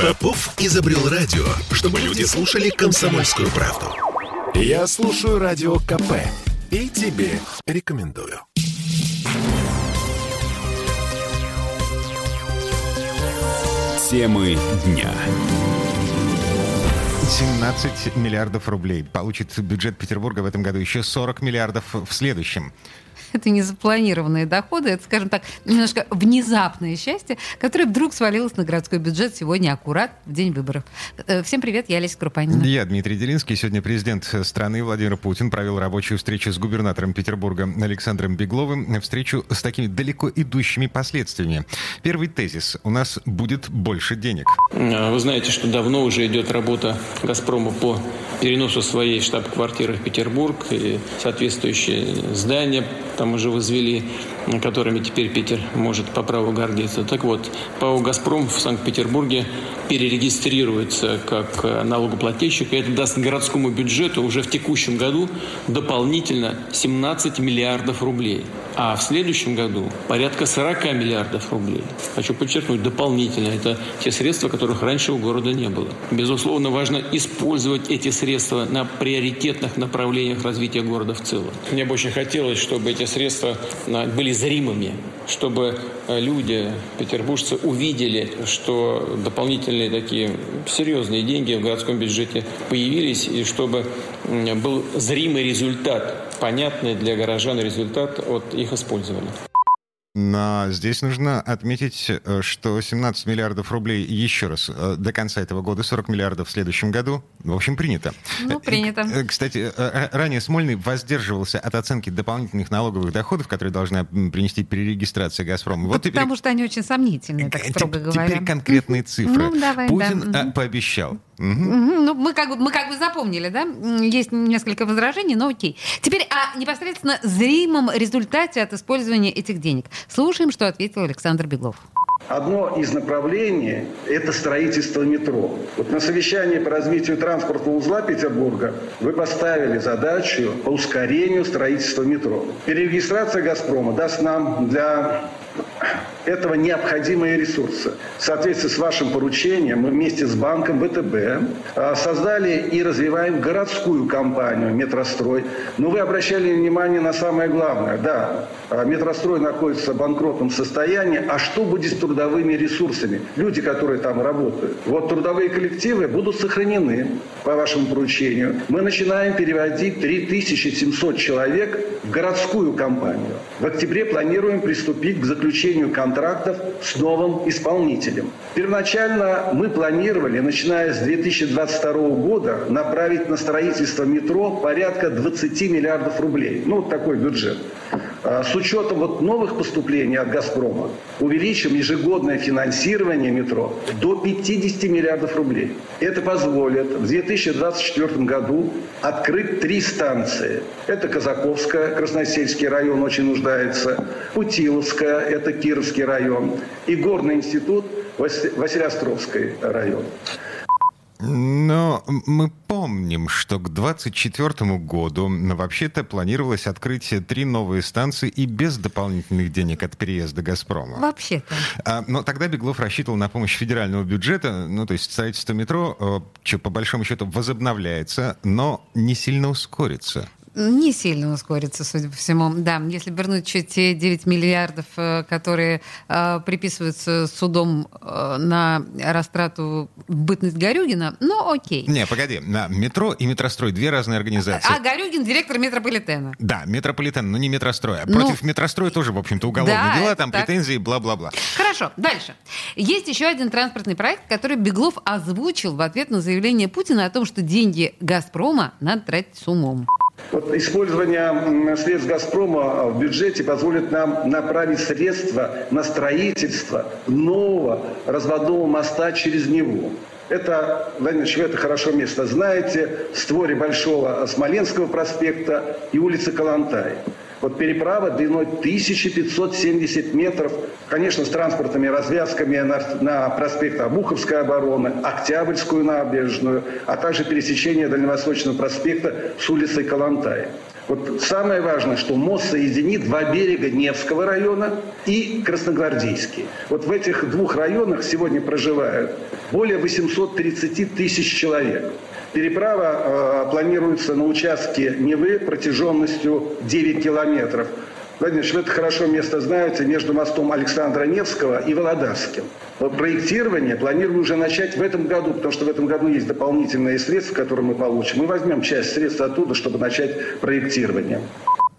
Попов изобрел радио, чтобы люди слушали комсомольскую правду. Я слушаю радио КП и тебе рекомендую. Темы дня. 17 миллиардов рублей. Получит бюджет Петербурга в этом году еще 40 миллиардов в следующем. это не запланированные доходы, это, скажем так, немножко внезапное счастье, которое вдруг свалилось на городской бюджет сегодня аккурат в день выборов. Э, всем привет, я Олеся Крупанина. Я Дмитрий Делинский. Сегодня президент страны Владимир Путин провел рабочую встречу с губернатором Петербурга Александром Бегловым. Встречу с такими далеко идущими последствиями. Первый тезис. У нас будет больше денег. А, вы знаете, что давно уже идет работа «Газпрома» по переносу своей штаб-квартиры в Петербург и соответствующие здания там уже возвели, которыми теперь Питер может по праву гордиться. Так вот, ПАО «Газпром» в Санкт-Петербурге перерегистрируется как налогоплательщик, и это даст городскому бюджету уже в текущем году дополнительно 17 миллиардов рублей. А в следующем году порядка 40 миллиардов рублей. Хочу подчеркнуть, дополнительно. Это те средства, которых раньше у города не было. Безусловно, важно использовать эти средства на приоритетных направлениях развития города в целом. Мне бы очень хотелось, чтобы эти средства были зримыми, чтобы э, люди, петербуржцы, увидели, что дополнительные такие серьезные деньги в городском бюджете появились, и чтобы был зримый результат, понятный для горожан результат от их использования. Но здесь нужно отметить, э, что 17 миллиардов рублей еще раз э, до конца этого года, 40 миллиардов в следующем году. В общем, принято. Ну, принято. Э, кстати, ранее Смольный воздерживался от оценки дополнительных налоговых доходов, которые должна принести перерегистрация «Газпрома». Вот теперь... Потому что они очень сомнительные, так строго говоря. Теперь конкретные цифры. Ну, давай, Путин да. пообещал. Угу. Ну, мы как, бы, мы как бы запомнили, да? Есть несколько возражений, но окей. Теперь о непосредственно зримом результате от использования этих денег. Слушаем, что ответил Александр Беглов. Одно из направлений – это строительство метро. Вот на совещании по развитию транспортного узла Петербурга вы поставили задачу по ускорению строительства метро. Перерегистрация «Газпрома» даст нам для этого необходимые ресурсы. В соответствии с вашим поручением мы вместе с банком ВТБ а, создали и развиваем городскую компанию «Метрострой». Но вы обращали внимание на самое главное. Да, а, «Метрострой» находится в банкротном состоянии. А что будет с трудовыми ресурсами? Люди, которые там работают. Вот трудовые коллективы будут сохранены по вашему поручению. Мы начинаем переводить 3700 человек в городскую компанию. В октябре планируем приступить к заключению контракта контрактов с новым исполнителем. Первоначально мы планировали, начиная с 2022 года, направить на строительство метро порядка 20 миллиардов рублей. Ну, вот такой бюджет. А, с учетом вот новых поступлений от «Газпрома» увеличим ежегодное финансирование метро до 50 миллиардов рублей. Это позволит в 2024 году открыть три станции. Это Казаковская, Красносельский район очень нуждается, Путиловская, это Кировский район, и Горный институт, Василиостровский район. Но мы помним, что к 2024 году вообще-то планировалось открыть три новые станции и без дополнительных денег от переезда «Газпрома». Вообще-то. А, но тогда Беглов рассчитывал на помощь федерального бюджета, ну то есть строительство метро, э, что по большому счету возобновляется, но не сильно ускорится. Не сильно ускорится, судя по всему. Да, если вернуть чуть те 9 миллиардов, э, которые э, приписываются судом э, на растрату бытность Горюгина, ну окей. Не, погоди. На метро и метрострой две разные организации. А Горюгин директор метрополитена. Да, метрополитен, но не метростроя. Ну, Против метростроя тоже, в общем-то, уголовные да, дела, там так. претензии, бла-бла-бла. Хорошо, дальше. Есть еще один транспортный проект, который Беглов озвучил в ответ на заявление Путина о том, что деньги «Газпрома» надо тратить с умом. Вот использование средств «Газпрома» в бюджете позволит нам направить средства на строительство нового разводного моста через Неву. Это, Владимир вы это хорошо место знаете, в створе Большого Смоленского проспекта и улицы Калантай. Вот переправа длиной 1570 метров, конечно, с транспортными развязками на, на проспект Обуховской обороны, Октябрьскую набережную, а также пересечение Дальневосточного проспекта с улицей Калантай. Вот самое важное, что мост соединит два берега Невского района и Красногвардейский. Вот в этих двух районах сегодня проживают более 830 тысяч человек. Переправа э, планируется на участке Невы протяженностью 9 километров. Владимир вы это хорошо место знаете, между мостом Александра Невского и Володарским. Проектирование планирую уже начать в этом году, потому что в этом году есть дополнительные средства, которые мы получим. Мы возьмем часть средств оттуда, чтобы начать проектирование.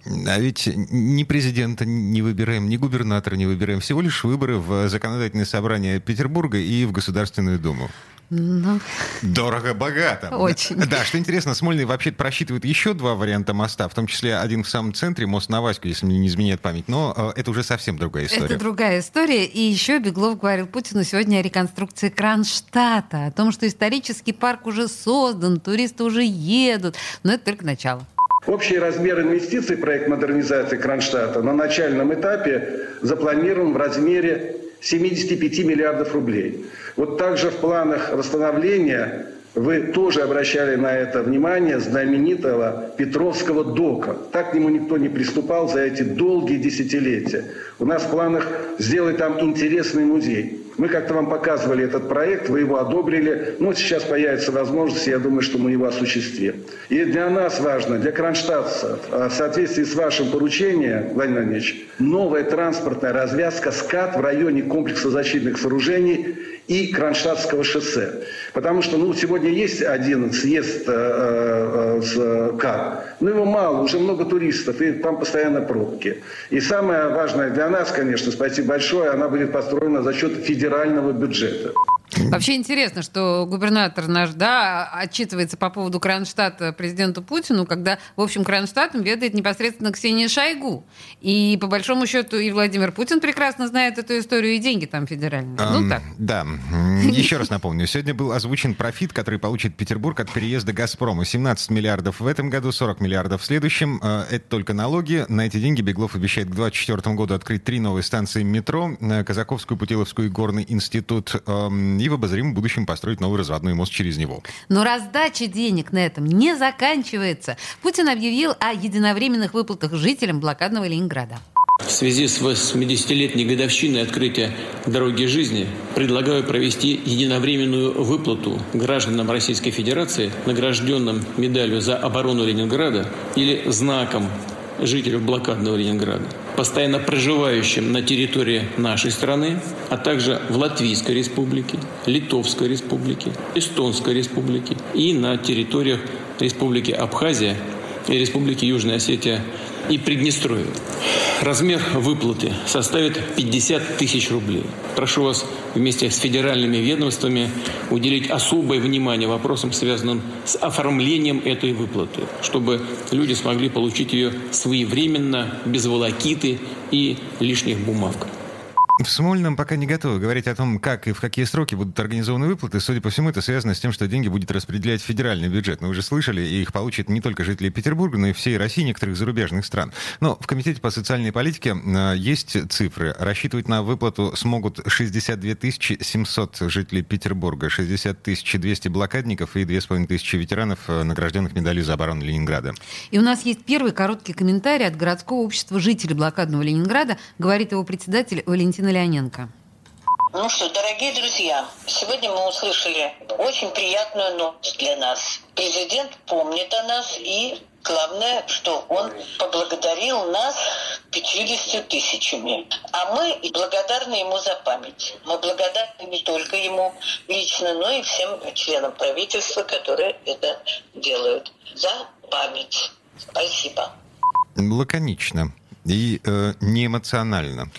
А ведь ни президента не выбираем, ни губернатора не выбираем. Всего лишь выборы в законодательное собрание Петербурга и в Государственную Думу. Ну... Дорого-богато. Очень. Да, что интересно, Смольный вообще просчитывает еще два варианта моста, в том числе один в самом центре, мост на Ваську, если мне не изменяет память. Но э, это уже совсем другая история. Это другая история. И еще Беглов говорил Путину сегодня о реконструкции Кронштадта, о том, что исторический парк уже создан, туристы уже едут. Но это только начало. Общий размер инвестиций в проект модернизации Кронштадта на начальном этапе запланирован в размере 75 миллиардов рублей. Вот также в планах восстановления вы тоже обращали на это внимание знаменитого Петровского дока. Так к нему никто не приступал за эти долгие десятилетия. У нас в планах сделать там интересный музей. Мы как-то вам показывали этот проект, вы его одобрили. Ну, сейчас появится возможность, я думаю, что мы его осуществим. И для нас важно, для кронштадтцев, в соответствии с вашим поручением, Владимир Владимирович, новая транспортная развязка СКАТ в районе комплекса защитных сооружений и Кронштадтского шоссе. Потому что ну, сегодня есть один съезд э, э, с КАП, но его мало, уже много туристов, и там постоянно пробки. И самое важное для нас, конечно, спасибо большое, она будет построена за счет федерального бюджета. Вообще интересно, что губернатор наш, да, отчитывается по поводу Кронштадта президенту Путину, когда, в общем, Кронштадтом ведает непосредственно Ксения Шойгу. И, по большому счету, и Владимир Путин прекрасно знает эту историю, и деньги там федеральные. Um, ну, так. Да. Еще раз напомню. Сегодня был озвучен профит, который получит Петербург от переезда «Газпрома». 17 миллиардов в этом году, 40 миллиардов в следующем. Э, это только налоги. На эти деньги Беглов обещает к 2024 году открыть три новые станции метро. Казаковскую, Путиловскую и Горный институт эм, и в обозримом будущем построить новый разводной мост через него. Но раздача денег на этом не заканчивается. Путин объявил о единовременных выплатах жителям блокадного Ленинграда. В связи с 80-летней годовщиной открытия «Дороги жизни» предлагаю провести единовременную выплату гражданам Российской Федерации, награжденным медалью за оборону Ленинграда или знаком жителям блокадного Ленинграда, постоянно проживающим на территории нашей страны, а также в Латвийской республике, Литовской республике, Эстонской республике и на территориях Республики Абхазия и Республики Южная Осетия и Приднестровье. Размер выплаты составит 50 тысяч рублей. Прошу вас вместе с федеральными ведомствами уделить особое внимание вопросам, связанным с оформлением этой выплаты, чтобы люди смогли получить ее своевременно, без волокиты и лишних бумаг. В Смольном пока не готовы говорить о том, как и в какие сроки будут организованы выплаты. Судя по всему, это связано с тем, что деньги будет распределять федеральный бюджет. Но вы же слышали, и их получат не только жители Петербурга, но и всей России, некоторых зарубежных стран. Но в Комитете по социальной политике э, есть цифры. Рассчитывать на выплату смогут 62 700 жителей Петербурга, 60 200 блокадников и 2500 ветеранов, э, награжденных медалью за оборону Ленинграда. И у нас есть первый короткий комментарий от городского общества жителей блокадного Ленинграда, говорит его председатель Валентина Елена Леоненко. Ну что, дорогие друзья, сегодня мы услышали очень приятную новость для нас. Президент помнит о нас и Главное, что он поблагодарил нас 50 тысячами. А мы благодарны ему за память. Мы благодарны не только ему лично, но и всем членам правительства, которые это делают. За память. Спасибо. Лаконично и э, неэмоционально.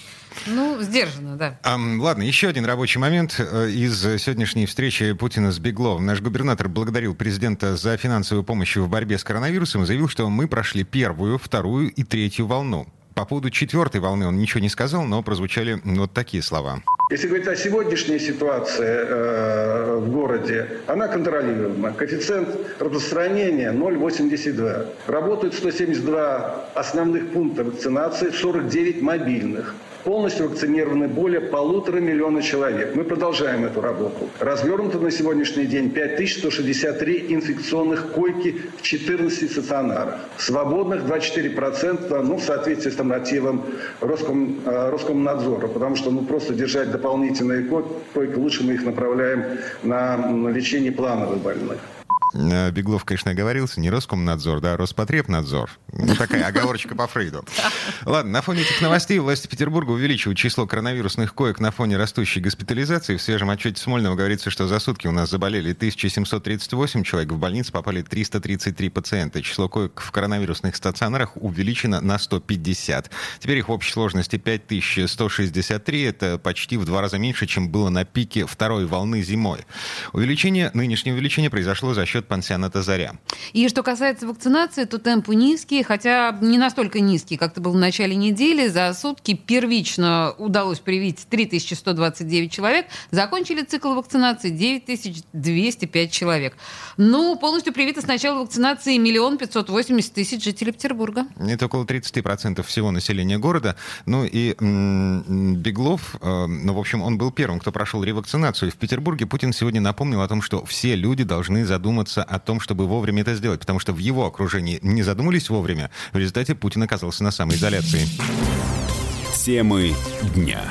Ну, сдержанно, да. А, ладно, еще один рабочий момент э, из сегодняшней встречи Путина с Бегловым. Наш губернатор благодарил президента за финансовую помощь в борьбе с коронавирусом и заявил, что мы прошли первую, вторую и третью волну. По поводу четвертой волны он ничего не сказал, но прозвучали вот такие слова. Если говорить о сегодняшней ситуации э, в городе, она контролируема. Коэффициент распространения 0,82. Работают 172 основных пункта вакцинации, 49 мобильных. Полностью вакцинированы более полутора миллиона человек. Мы продолжаем эту работу. Развернуто на сегодняшний день 5163 инфекционных койки в 14 стационарах. Свободных 24%, ну, в соответствии с нормативом Роском, э, Роскомнадзора, потому что ну, просто держать дополнительные койки, лучше мы их направляем на, на лечение плановых больных. Э, Беглов, конечно, оговорился, не Роскомнадзор, да, Роспотребнадзор. Ну, такая оговорочка по Фрейду. Ладно, на фоне этих новостей власти Петербурга увеличивают число коронавирусных коек на фоне растущей госпитализации. В свежем отчете Смольного говорится, что за сутки у нас заболели 1738 человек, в больницы попали 333 пациента. Число коек в коронавирусных стационарах увеличено на 150. Теперь их в общей сложности 5163. Это почти в два раза меньше, чем было на пике второй волны зимой. Увеличение, нынешнее увеличение произошло за счет счет пансионата «Заря». И что касается вакцинации, то темпы низкие, хотя не настолько низкие, как это было в начале недели. За сутки первично удалось привить 3129 человек. Закончили цикл вакцинации 9205 человек. Ну, полностью привито с начала вакцинации миллион пятьсот восемьдесят тысяч жителей Петербурга. Это около 30% всего населения города. Ну и м- Беглов, э, ну, в общем, он был первым, кто прошел ревакцинацию. В Петербурге Путин сегодня напомнил о том, что все люди должны задуматься задуматься о том, чтобы вовремя это сделать, потому что в его окружении не задумались вовремя. В результате Путин оказался на самоизоляции. Темы дня.